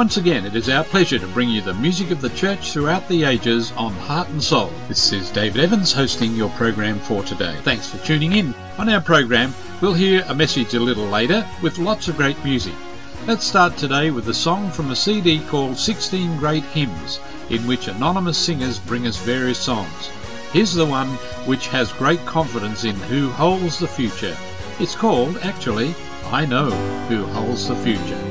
Once again, it is our pleasure to bring you the music of the church throughout the ages on Heart and Soul. This is David Evans hosting your program for today. Thanks for tuning in. On our program, we'll hear a message a little later with lots of great music. Let's start today with a song from a CD called 16 Great Hymns, in which anonymous singers bring us various songs. Here's the one which has great confidence in who holds the future. It's called, actually, I Know Who Holds the Future.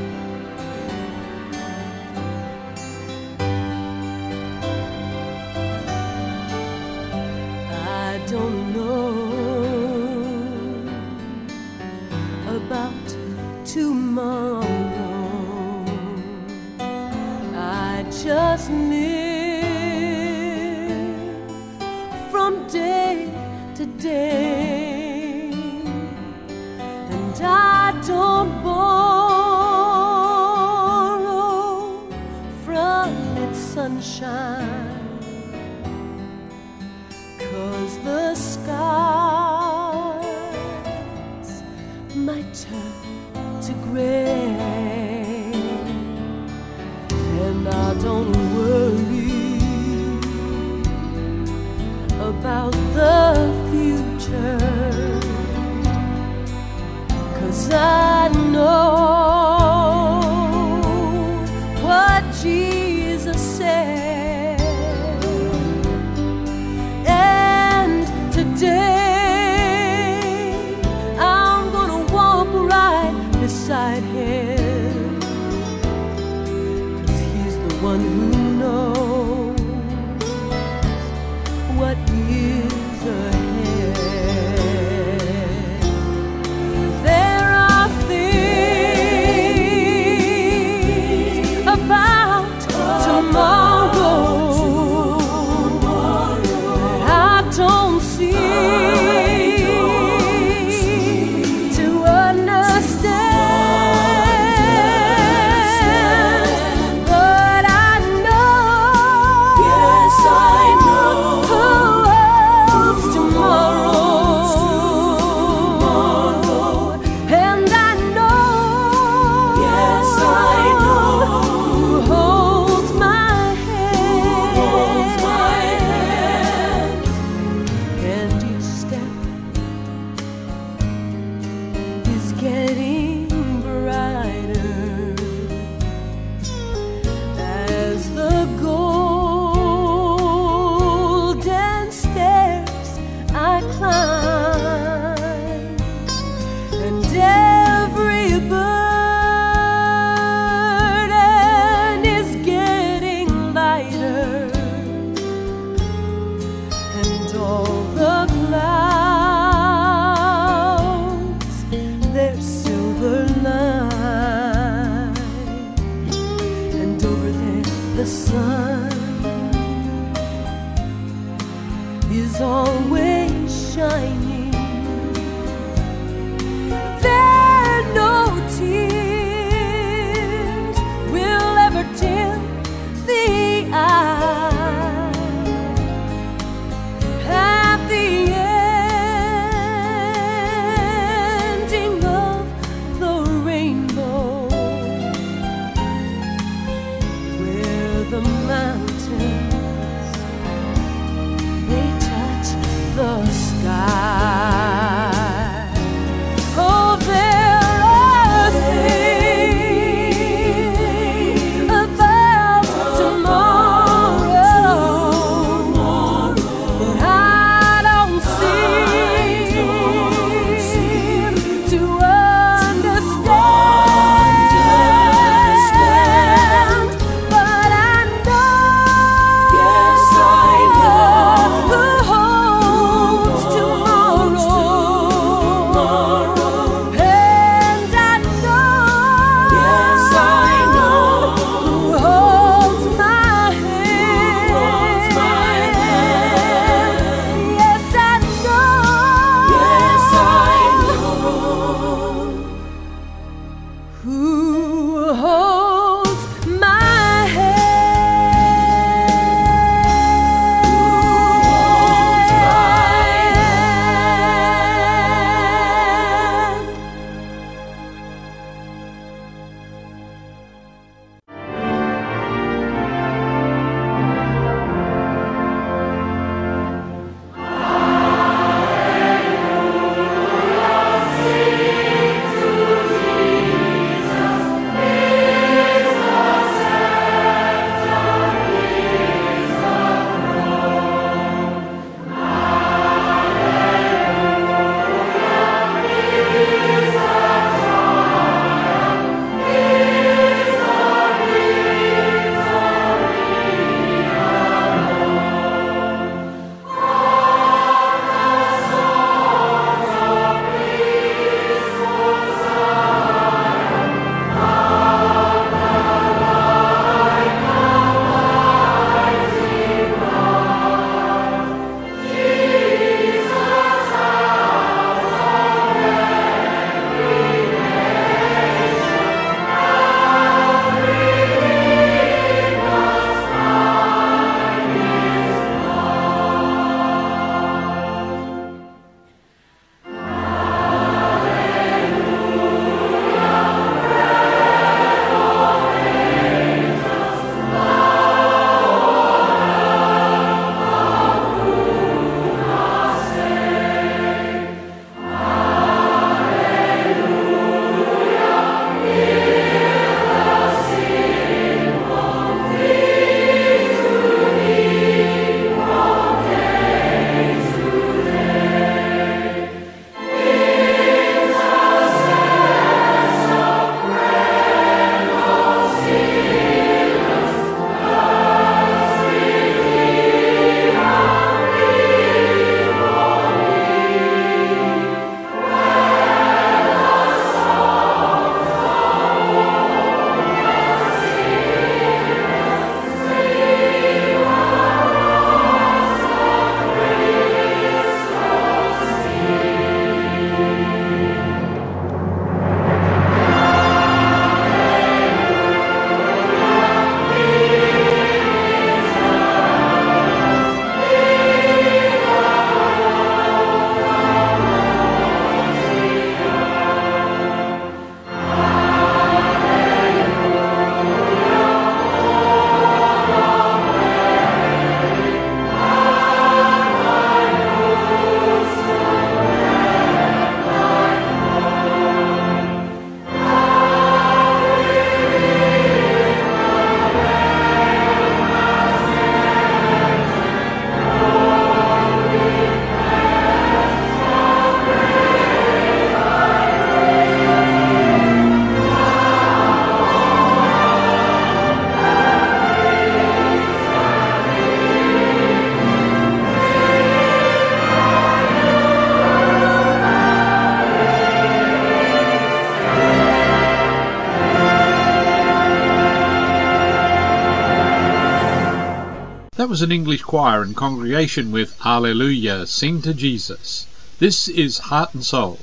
That was an English choir in congregation with Hallelujah, Sing to Jesus. This is Heart and Soul.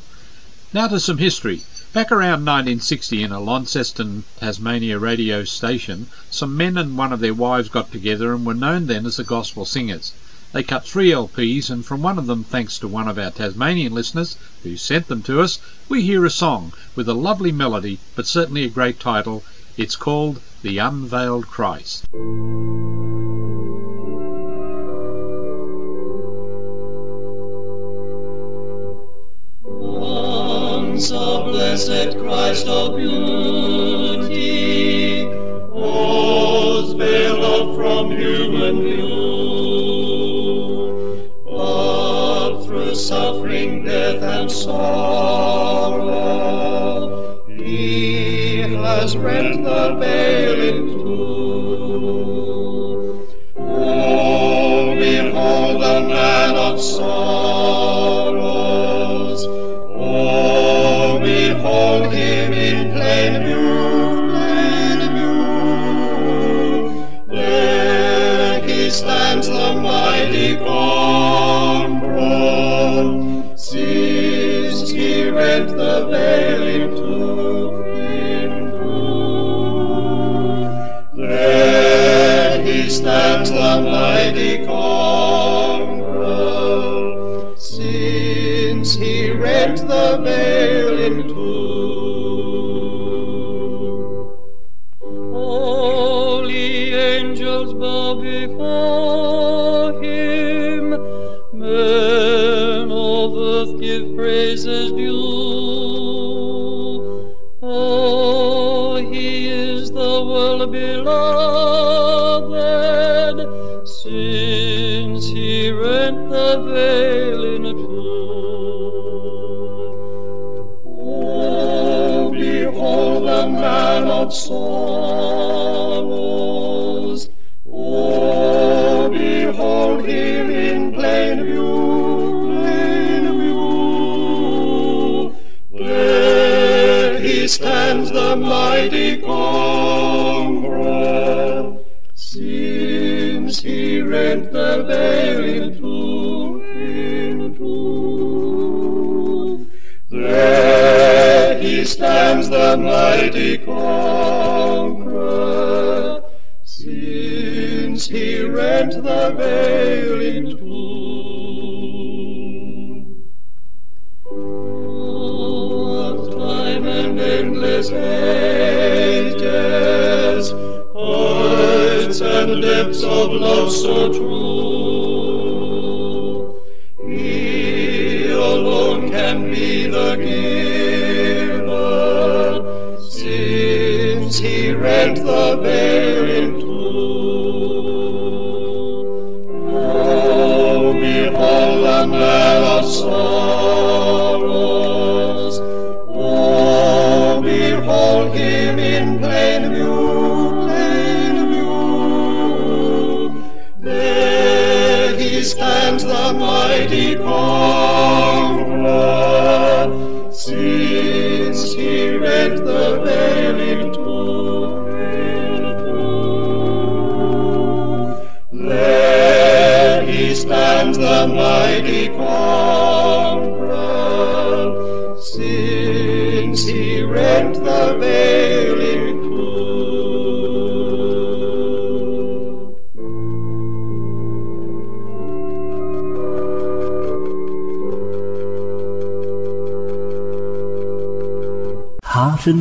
Now to some history. Back around 1960 in a Launceston, Tasmania radio station, some men and one of their wives got together and were known then as the Gospel Singers. They cut three LPs, and from one of them, thanks to one of our Tasmanian listeners who sent them to us, we hear a song with a lovely melody, but certainly a great title. It's called The Unveiled Christ. Blessed Christ of beauty was veiled up from human view, but through suffering, death, and sorrow, He has rent the veil in two. Oh, behold the man of sorrows. The mighty conqueror. Since he rent the veil in two, in two. There he stands, the mighty conqueror. Since he rent the veil of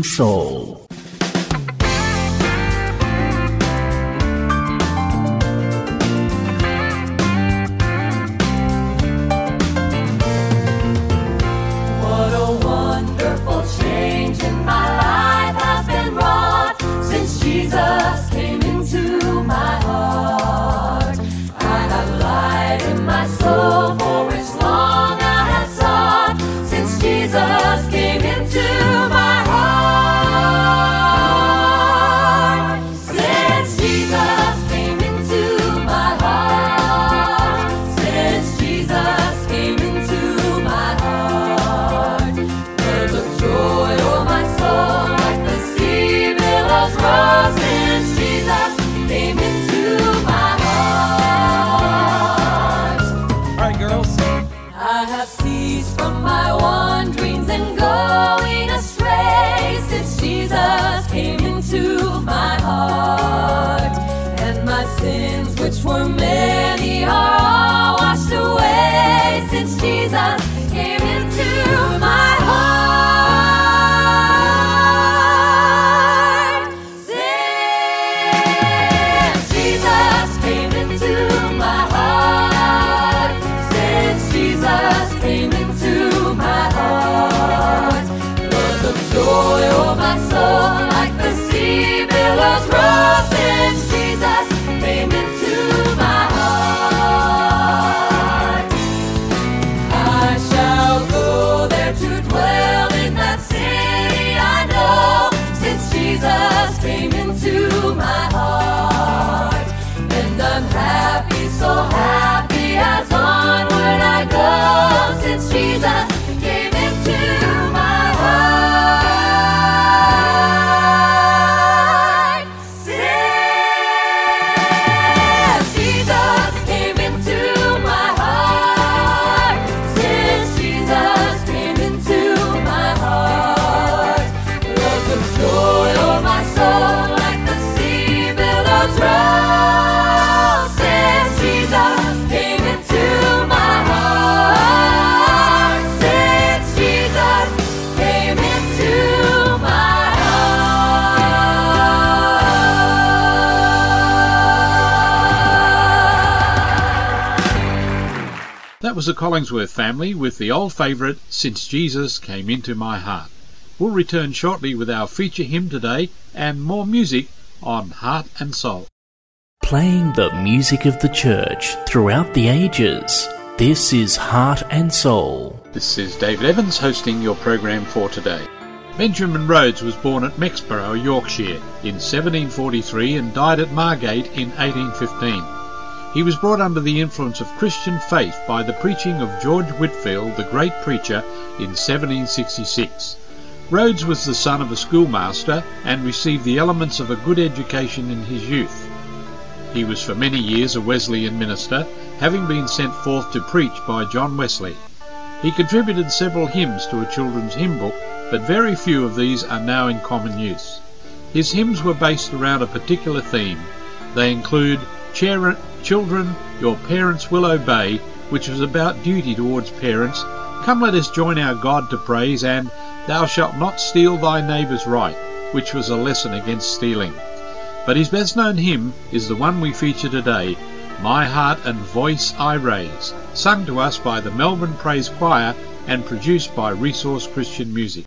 Heart That was the Collingsworth family with the old favourite, Since Jesus Came Into My Heart. We'll return shortly with our feature hymn today and more music on Heart and Soul. Playing the music of the church throughout the ages. This is Heart and Soul. This is David Evans hosting your program for today. Benjamin Rhodes was born at Mexborough, Yorkshire in 1743 and died at Margate in 1815. He was brought under the influence of Christian faith by the preaching of George Whitefield, the great preacher, in 1766. Rhodes was the son of a schoolmaster and received the elements of a good education in his youth. He was for many years a Wesleyan minister, having been sent forth to preach by John Wesley. He contributed several hymns to a children's hymn book, but very few of these are now in common use. His hymns were based around a particular theme. They include Children, Your Parents Will Obey, which was about duty towards parents, Come Let Us Join Our God to Praise, and Thou Shalt Not Steal Thy Neighbour's Right, which was a lesson against stealing. But his best known hymn is the one we feature today, My Heart and Voice I Raise, sung to us by the Melbourne Praise Choir and produced by Resource Christian Music.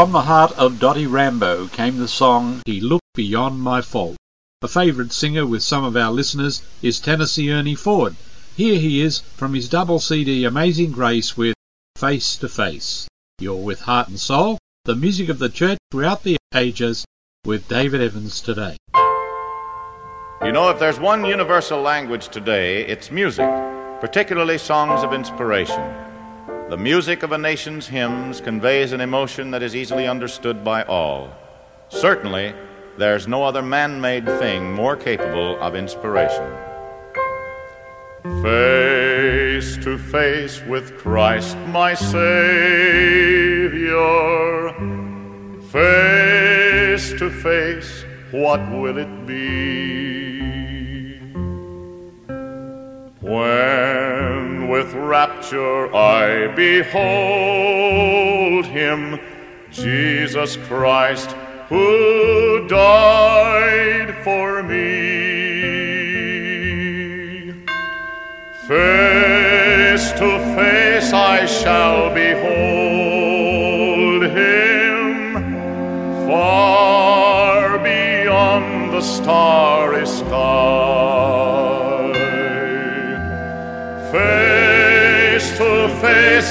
From the heart of Dottie Rambo came the song He Looked Beyond My Fault. A favourite singer with some of our listeners is Tennessee Ernie Ford. Here he is from his double CD Amazing Grace with Face to Face. You're with Heart and Soul, the music of the church throughout the ages, with David Evans today. You know, if there's one universal language today, it's music, particularly songs of inspiration. The music of a nation's hymns conveys an emotion that is easily understood by all. Certainly, there's no other man made thing more capable of inspiration. Face to face with Christ, my Savior. Face to face, what will it be? When with rapture I behold Him, Jesus Christ, who died for me. Face to face I shall behold Him far beyond the starry sky.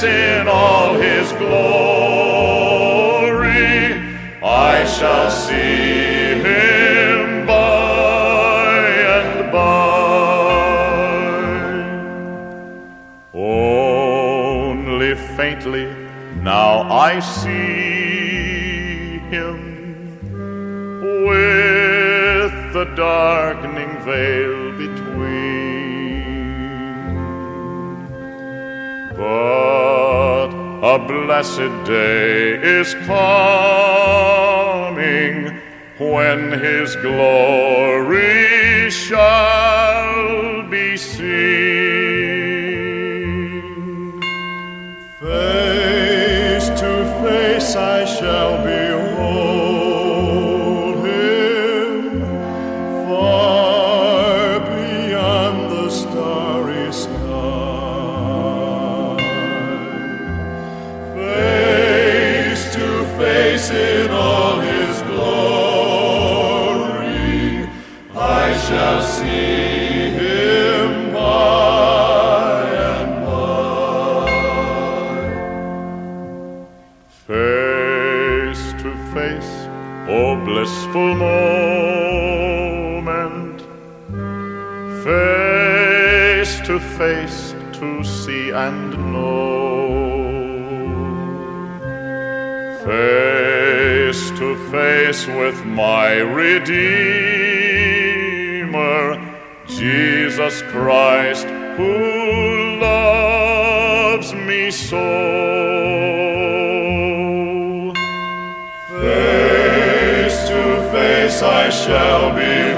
In all His glory, I shall see Him by and by. Only faintly now I see him with the darkening veil A blessed day is coming when His glory shines. face to see and know. Face to face with my Redeemer, Jesus Christ, who loves me so. Face to face I shall be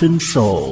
身受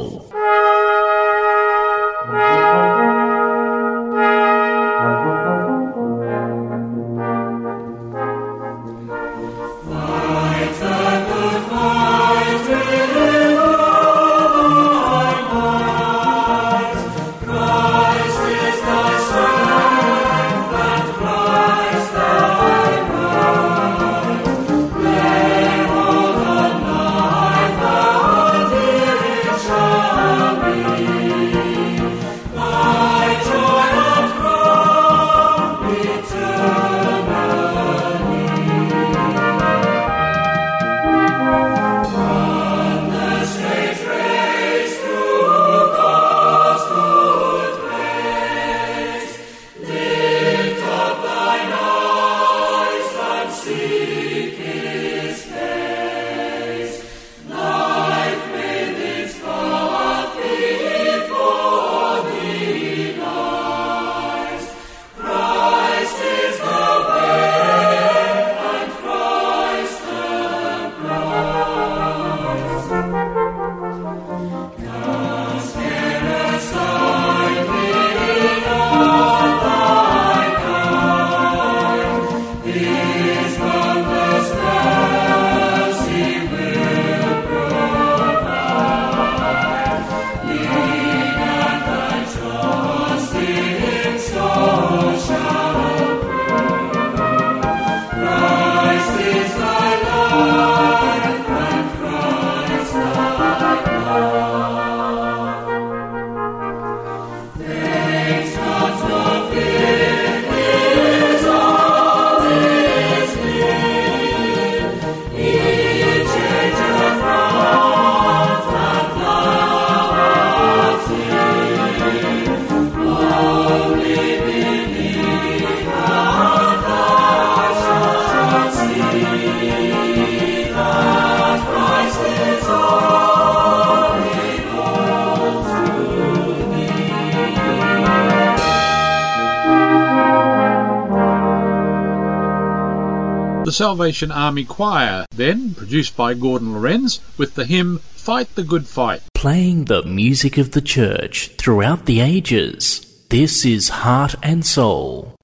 Salvation Army Choir, then, produced by Gordon Lorenz, with the hymn Fight the Good Fight. Playing the music of the church throughout the ages. This is Heart and Soul.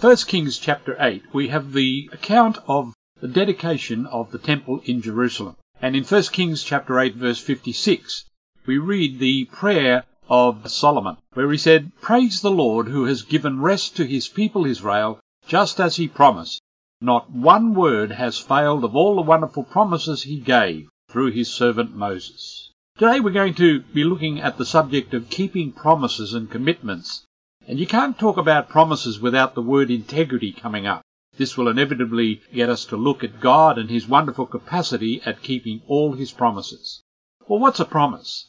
1 Kings chapter 8, we have the account of the dedication of the temple in Jerusalem. And in 1 Kings chapter 8 verse 56, we read the prayer of Solomon, where he said, Praise the Lord who has given rest to his people Israel, just as he promised. Not one word has failed of all the wonderful promises he gave through his servant Moses. Today we're going to be looking at the subject of keeping promises and commitments. And you can't talk about promises without the word integrity coming up. This will inevitably get us to look at God and his wonderful capacity at keeping all his promises. Well, what's a promise?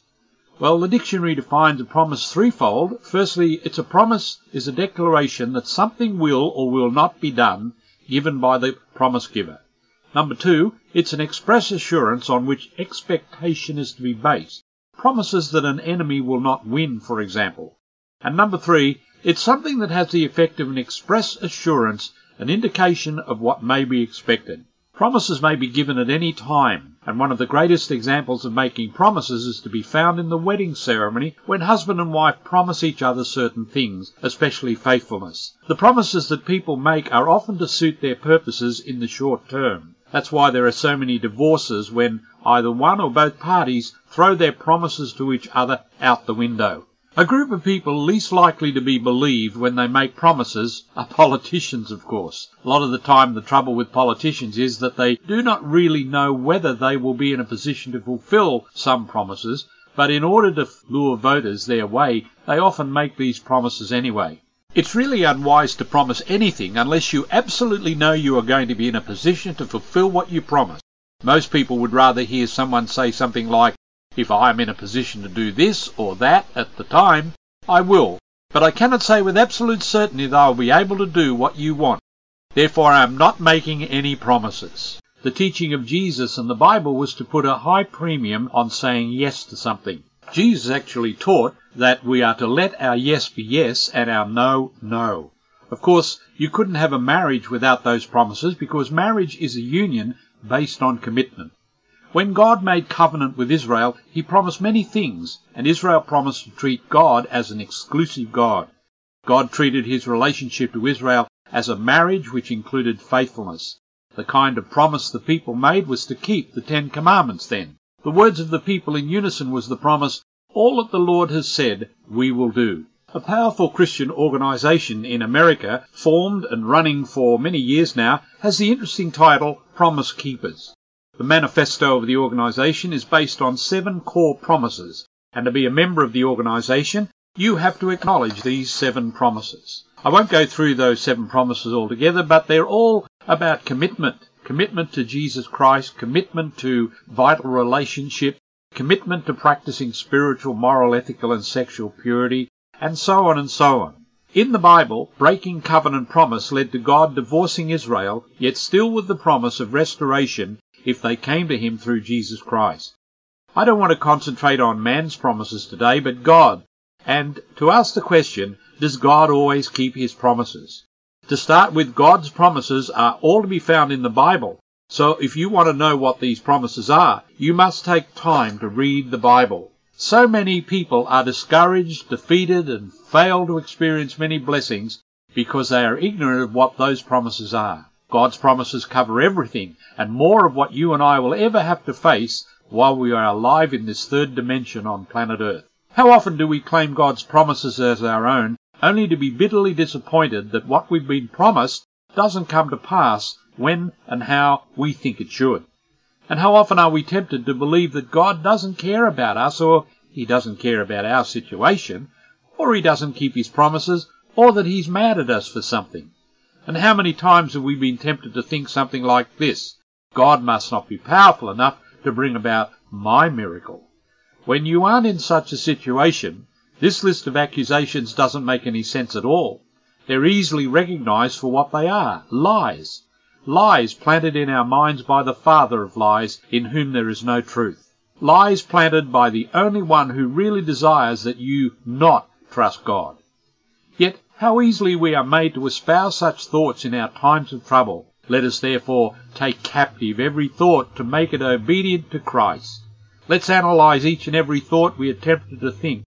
Well, the dictionary defines a promise threefold. Firstly, it's a promise is a declaration that something will or will not be done given by the promise giver. Number two, it's an express assurance on which expectation is to be based. Promises that an enemy will not win, for example. And number three, it's something that has the effect of an express assurance, an indication of what may be expected. Promises may be given at any time, and one of the greatest examples of making promises is to be found in the wedding ceremony when husband and wife promise each other certain things, especially faithfulness. The promises that people make are often to suit their purposes in the short term. That's why there are so many divorces when either one or both parties throw their promises to each other out the window. A group of people least likely to be believed when they make promises are politicians, of course. A lot of the time, the trouble with politicians is that they do not really know whether they will be in a position to fulfill some promises, but in order to lure voters their way, they often make these promises anyway. It's really unwise to promise anything unless you absolutely know you are going to be in a position to fulfill what you promise. Most people would rather hear someone say something like, if I am in a position to do this or that at the time, I will. But I cannot say with absolute certainty that I will be able to do what you want. Therefore I am not making any promises. The teaching of Jesus and the Bible was to put a high premium on saying yes to something. Jesus actually taught that we are to let our yes be yes and our no, no. Of course, you couldn't have a marriage without those promises because marriage is a union based on commitment. When God made covenant with Israel, he promised many things, and Israel promised to treat God as an exclusive God. God treated his relationship to Israel as a marriage which included faithfulness. The kind of promise the people made was to keep the Ten Commandments then. The words of the people in unison was the promise, all that the Lord has said, we will do. A powerful Christian organization in America, formed and running for many years now, has the interesting title Promise Keepers. The manifesto of the organization is based on seven core promises, and to be a member of the organization, you have to acknowledge these seven promises. I won't go through those seven promises altogether, but they're all about commitment. Commitment to Jesus Christ, commitment to vital relationship, commitment to practicing spiritual, moral, ethical, and sexual purity, and so on and so on. In the Bible, breaking covenant promise led to God divorcing Israel, yet still with the promise of restoration if they came to him through Jesus Christ. I don't want to concentrate on man's promises today, but God, and to ask the question, does God always keep his promises? To start with, God's promises are all to be found in the Bible. So if you want to know what these promises are, you must take time to read the Bible. So many people are discouraged, defeated, and fail to experience many blessings because they are ignorant of what those promises are. God's promises cover everything and more of what you and I will ever have to face while we are alive in this third dimension on planet Earth. How often do we claim God's promises as our own, only to be bitterly disappointed that what we've been promised doesn't come to pass when and how we think it should? And how often are we tempted to believe that God doesn't care about us, or He doesn't care about our situation, or He doesn't keep His promises, or that He's mad at us for something? And how many times have we been tempted to think something like this? God must not be powerful enough to bring about my miracle. When you aren't in such a situation, this list of accusations doesn't make any sense at all. They're easily recognized for what they are lies. Lies planted in our minds by the father of lies, in whom there is no truth. Lies planted by the only one who really desires that you not trust God. Yet, how easily we are made to espouse such thoughts in our times of trouble. Let us therefore take captive every thought to make it obedient to Christ. Let's analyze each and every thought we are tempted to think,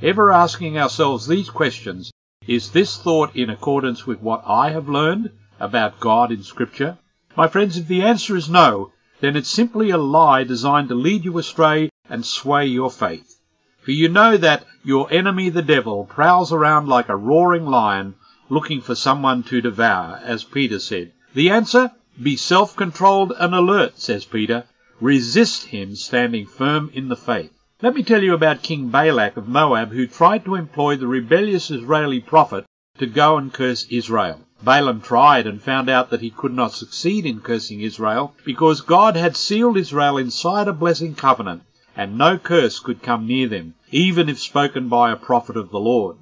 ever asking ourselves these questions Is this thought in accordance with what I have learned about God in Scripture? My friends, if the answer is no, then it's simply a lie designed to lead you astray and sway your faith. For you know that your enemy the devil prowls around like a roaring lion looking for someone to devour, as Peter said. The answer? Be self-controlled and alert, says Peter. Resist him standing firm in the faith. Let me tell you about King Balak of Moab who tried to employ the rebellious Israeli prophet to go and curse Israel. Balaam tried and found out that he could not succeed in cursing Israel because God had sealed Israel inside a blessing covenant and no curse could come near them, even if spoken by a prophet of the Lord.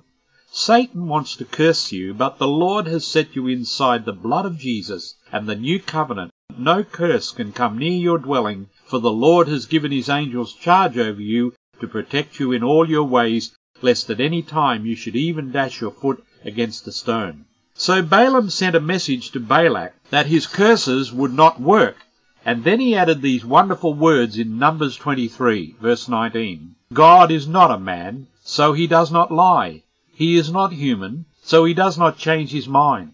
Satan wants to curse you, but the Lord has set you inside the blood of Jesus and the new covenant. No curse can come near your dwelling, for the Lord has given his angels charge over you to protect you in all your ways, lest at any time you should even dash your foot against a stone. So Balaam sent a message to Balak that his curses would not work, and then he added these wonderful words in Numbers 23, verse 19. God is not a man, so he does not lie. He is not human, so he does not change his mind.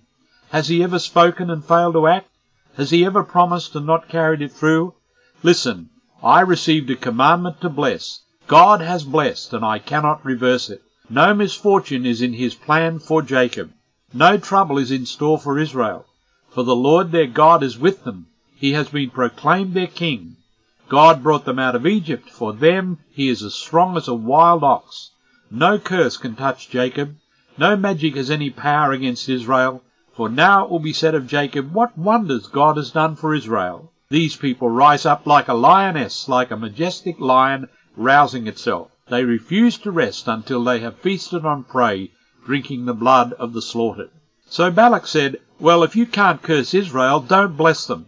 Has he ever spoken and failed to act? Has he ever promised and not carried it through? Listen, I received a commandment to bless. God has blessed, and I cannot reverse it. No misfortune is in his plan for Jacob. No trouble is in store for Israel. For the Lord their God is with them. He has been proclaimed their king. God brought them out of Egypt. For them he is as strong as a wild ox. No curse can touch Jacob. No magic has any power against Israel. For now it will be said of Jacob, What wonders God has done for Israel. These people rise up like a lioness, like a majestic lion rousing itself. They refuse to rest until they have feasted on prey, drinking the blood of the slaughtered. So Balak said, Well, if you can't curse Israel, don't bless them.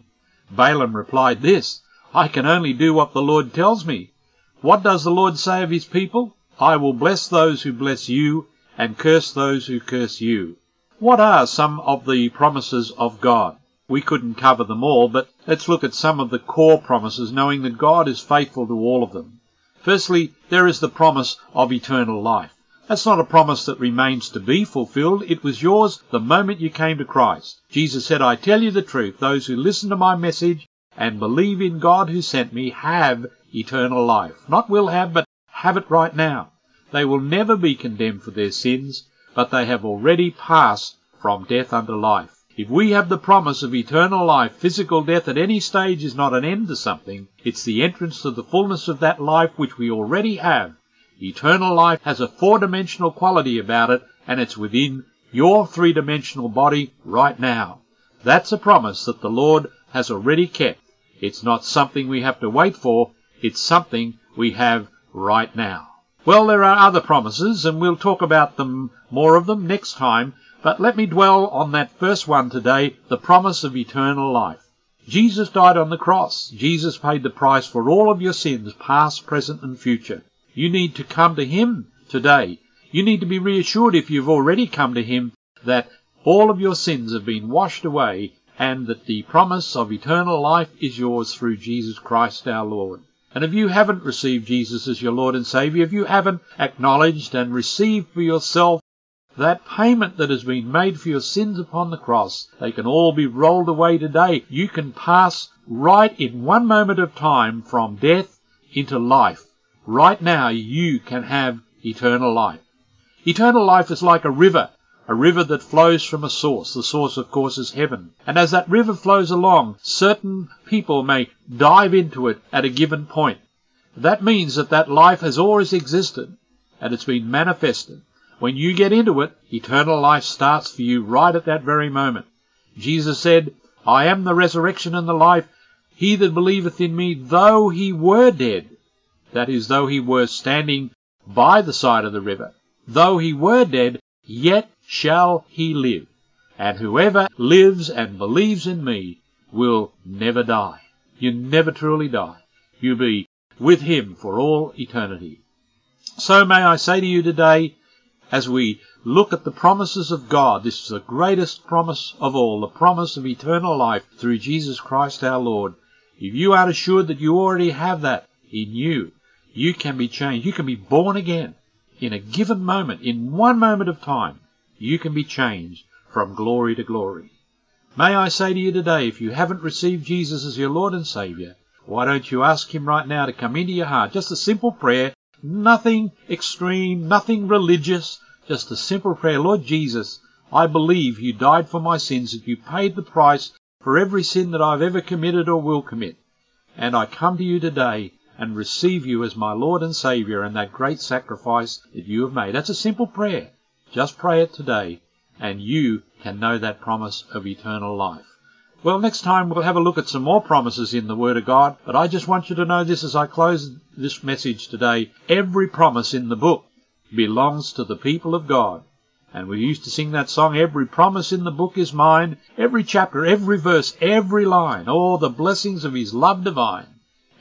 Balaam replied this, I can only do what the Lord tells me. What does the Lord say of his people? I will bless those who bless you, and curse those who curse you. What are some of the promises of God? We couldn't cover them all, but let's look at some of the core promises, knowing that God is faithful to all of them. Firstly, there is the promise of eternal life. That's not a promise that remains to be fulfilled. It was yours the moment you came to Christ. Jesus said, I tell you the truth, those who listen to my message and believe in God who sent me have eternal life. Not will have, but have it right now. They will never be condemned for their sins, but they have already passed from death unto life. If we have the promise of eternal life, physical death at any stage is not an end to something. It's the entrance to the fullness of that life which we already have. Eternal life has a four-dimensional quality about it, and it's within your three-dimensional body right now. That's a promise that the Lord has already kept. It's not something we have to wait for, it's something we have right now. Well, there are other promises, and we'll talk about them, more of them, next time, but let me dwell on that first one today, the promise of eternal life. Jesus died on the cross. Jesus paid the price for all of your sins, past, present, and future. You need to come to Him today. You need to be reassured if you've already come to Him that all of your sins have been washed away and that the promise of eternal life is yours through Jesus Christ our Lord. And if you haven't received Jesus as your Lord and Savior, if you haven't acknowledged and received for yourself that payment that has been made for your sins upon the cross, they can all be rolled away today. You can pass right in one moment of time from death into life. Right now, you can have eternal life. Eternal life is like a river, a river that flows from a source. The source, of course, is heaven. And as that river flows along, certain people may dive into it at a given point. That means that that life has always existed and it's been manifested. When you get into it, eternal life starts for you right at that very moment. Jesus said, I am the resurrection and the life. He that believeth in me, though he were dead, that is, though he were standing by the side of the river, though he were dead, yet shall he live. And whoever lives and believes in me will never die. You never truly die. You be with him for all eternity. So may I say to you today, as we look at the promises of God, this is the greatest promise of all, the promise of eternal life through Jesus Christ our Lord. If you are assured that you already have that in you, you can be changed. You can be born again in a given moment, in one moment of time. You can be changed from glory to glory. May I say to you today, if you haven't received Jesus as your Lord and Saviour, why don't you ask Him right now to come into your heart? Just a simple prayer, nothing extreme, nothing religious, just a simple prayer. Lord Jesus, I believe you died for my sins, that you paid the price for every sin that I've ever committed or will commit. And I come to you today and receive you as my Lord and Saviour and that great sacrifice that you have made. That's a simple prayer. Just pray it today, and you can know that promise of eternal life. Well, next time we'll have a look at some more promises in the Word of God, but I just want you to know this as I close this message today. Every promise in the book belongs to the people of God. And we used to sing that song, Every promise in the book is mine, every chapter, every verse, every line, all the blessings of His love divine.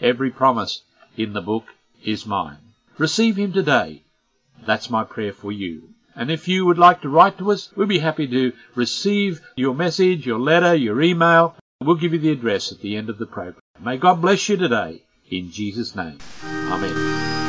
Every promise in the book is mine. Receive Him today. That's my prayer for you. And if you would like to write to us, we'd be happy to receive your message, your letter, your email. We'll give you the address at the end of the program. May God bless you today. In Jesus' name. Amen.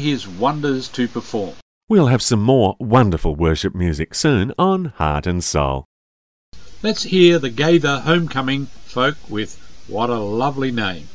His wonders to perform. We'll have some more wonderful worship music soon on Heart and Soul. Let's hear the Gaither Homecoming folk with What a Lovely Name.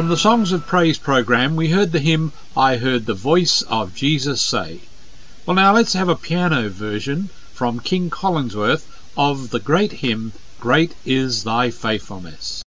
From the Songs of Praise program, we heard the hymn, I Heard the Voice of Jesus Say. Well, now let's have a piano version from Kim Collingsworth of the great hymn, Great is Thy Faithfulness.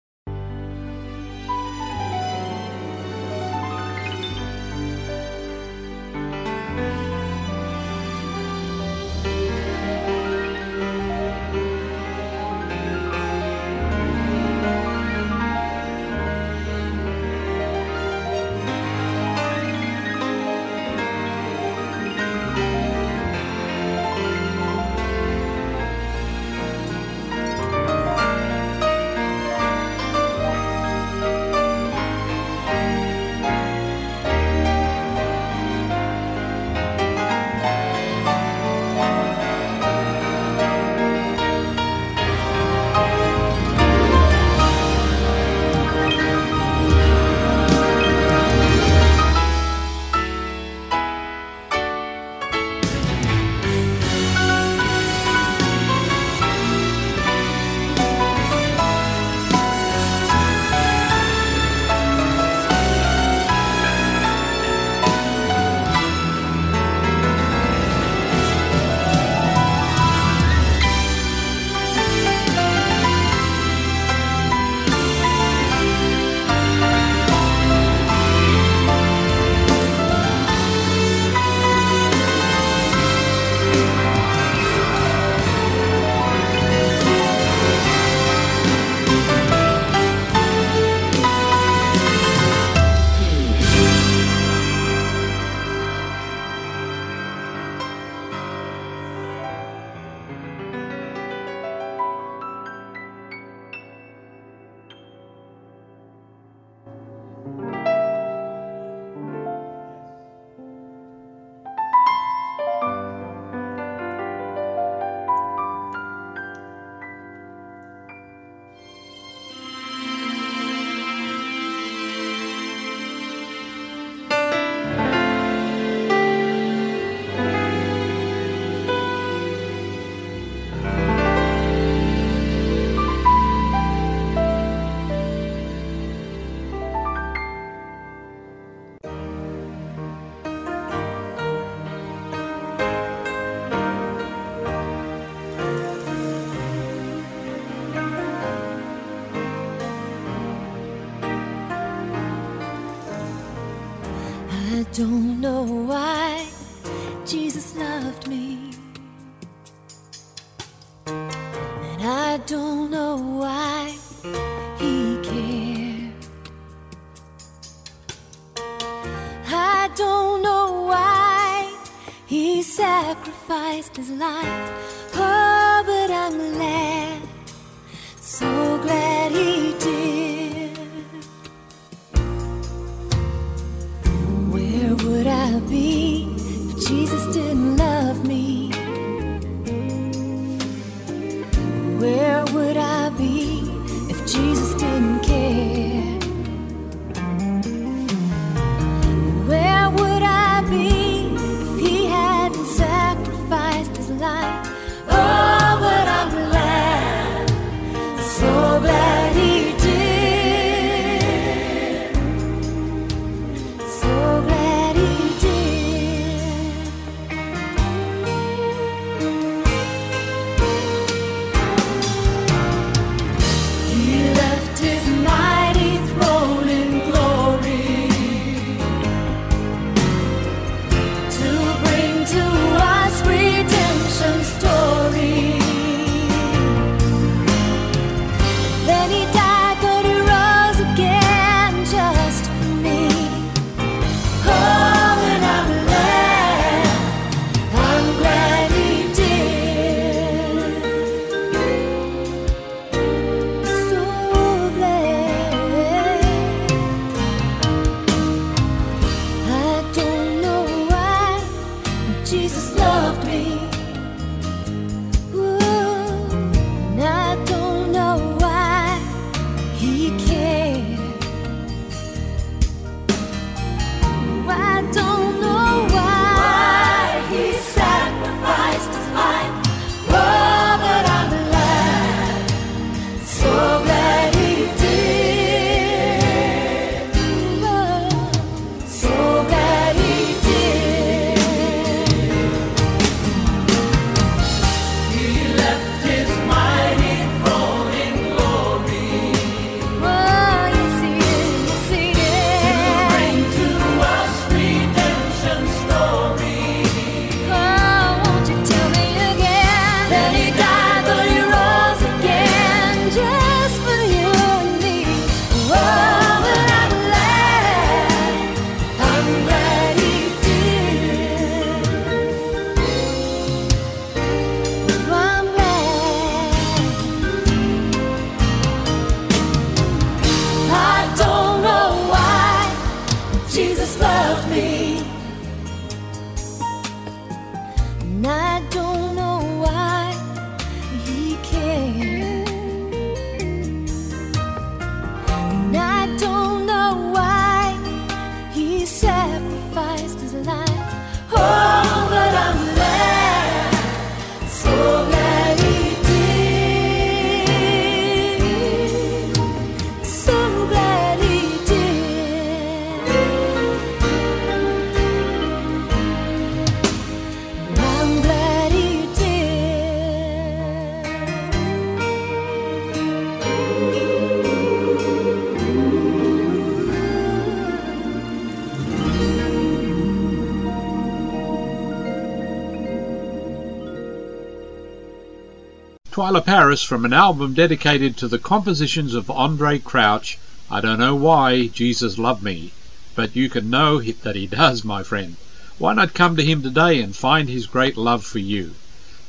Twila Paris from an album dedicated to the compositions of Andraé Crouch, I Don't Know Why Jesus Loved Me, but you can know that He does, my friend. Why not come to Him today and find His great love for you?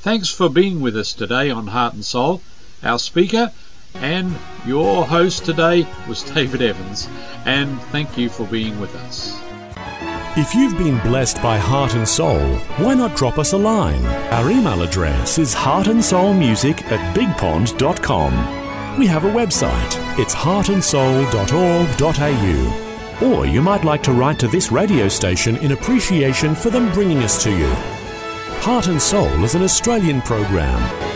Thanks for being with us today on Heart and Soul. Our speaker and your host today was David Evans, and thank you for being with us. If you've been blessed by Heart and Soul, why not drop us a line? Our email address is heartandsoulmusic at bigpond.com. We have a website. It's heartandsoul.org.au. Or you might like to write to this radio station in appreciation for them bringing us to you. Heart and Soul is an Australian program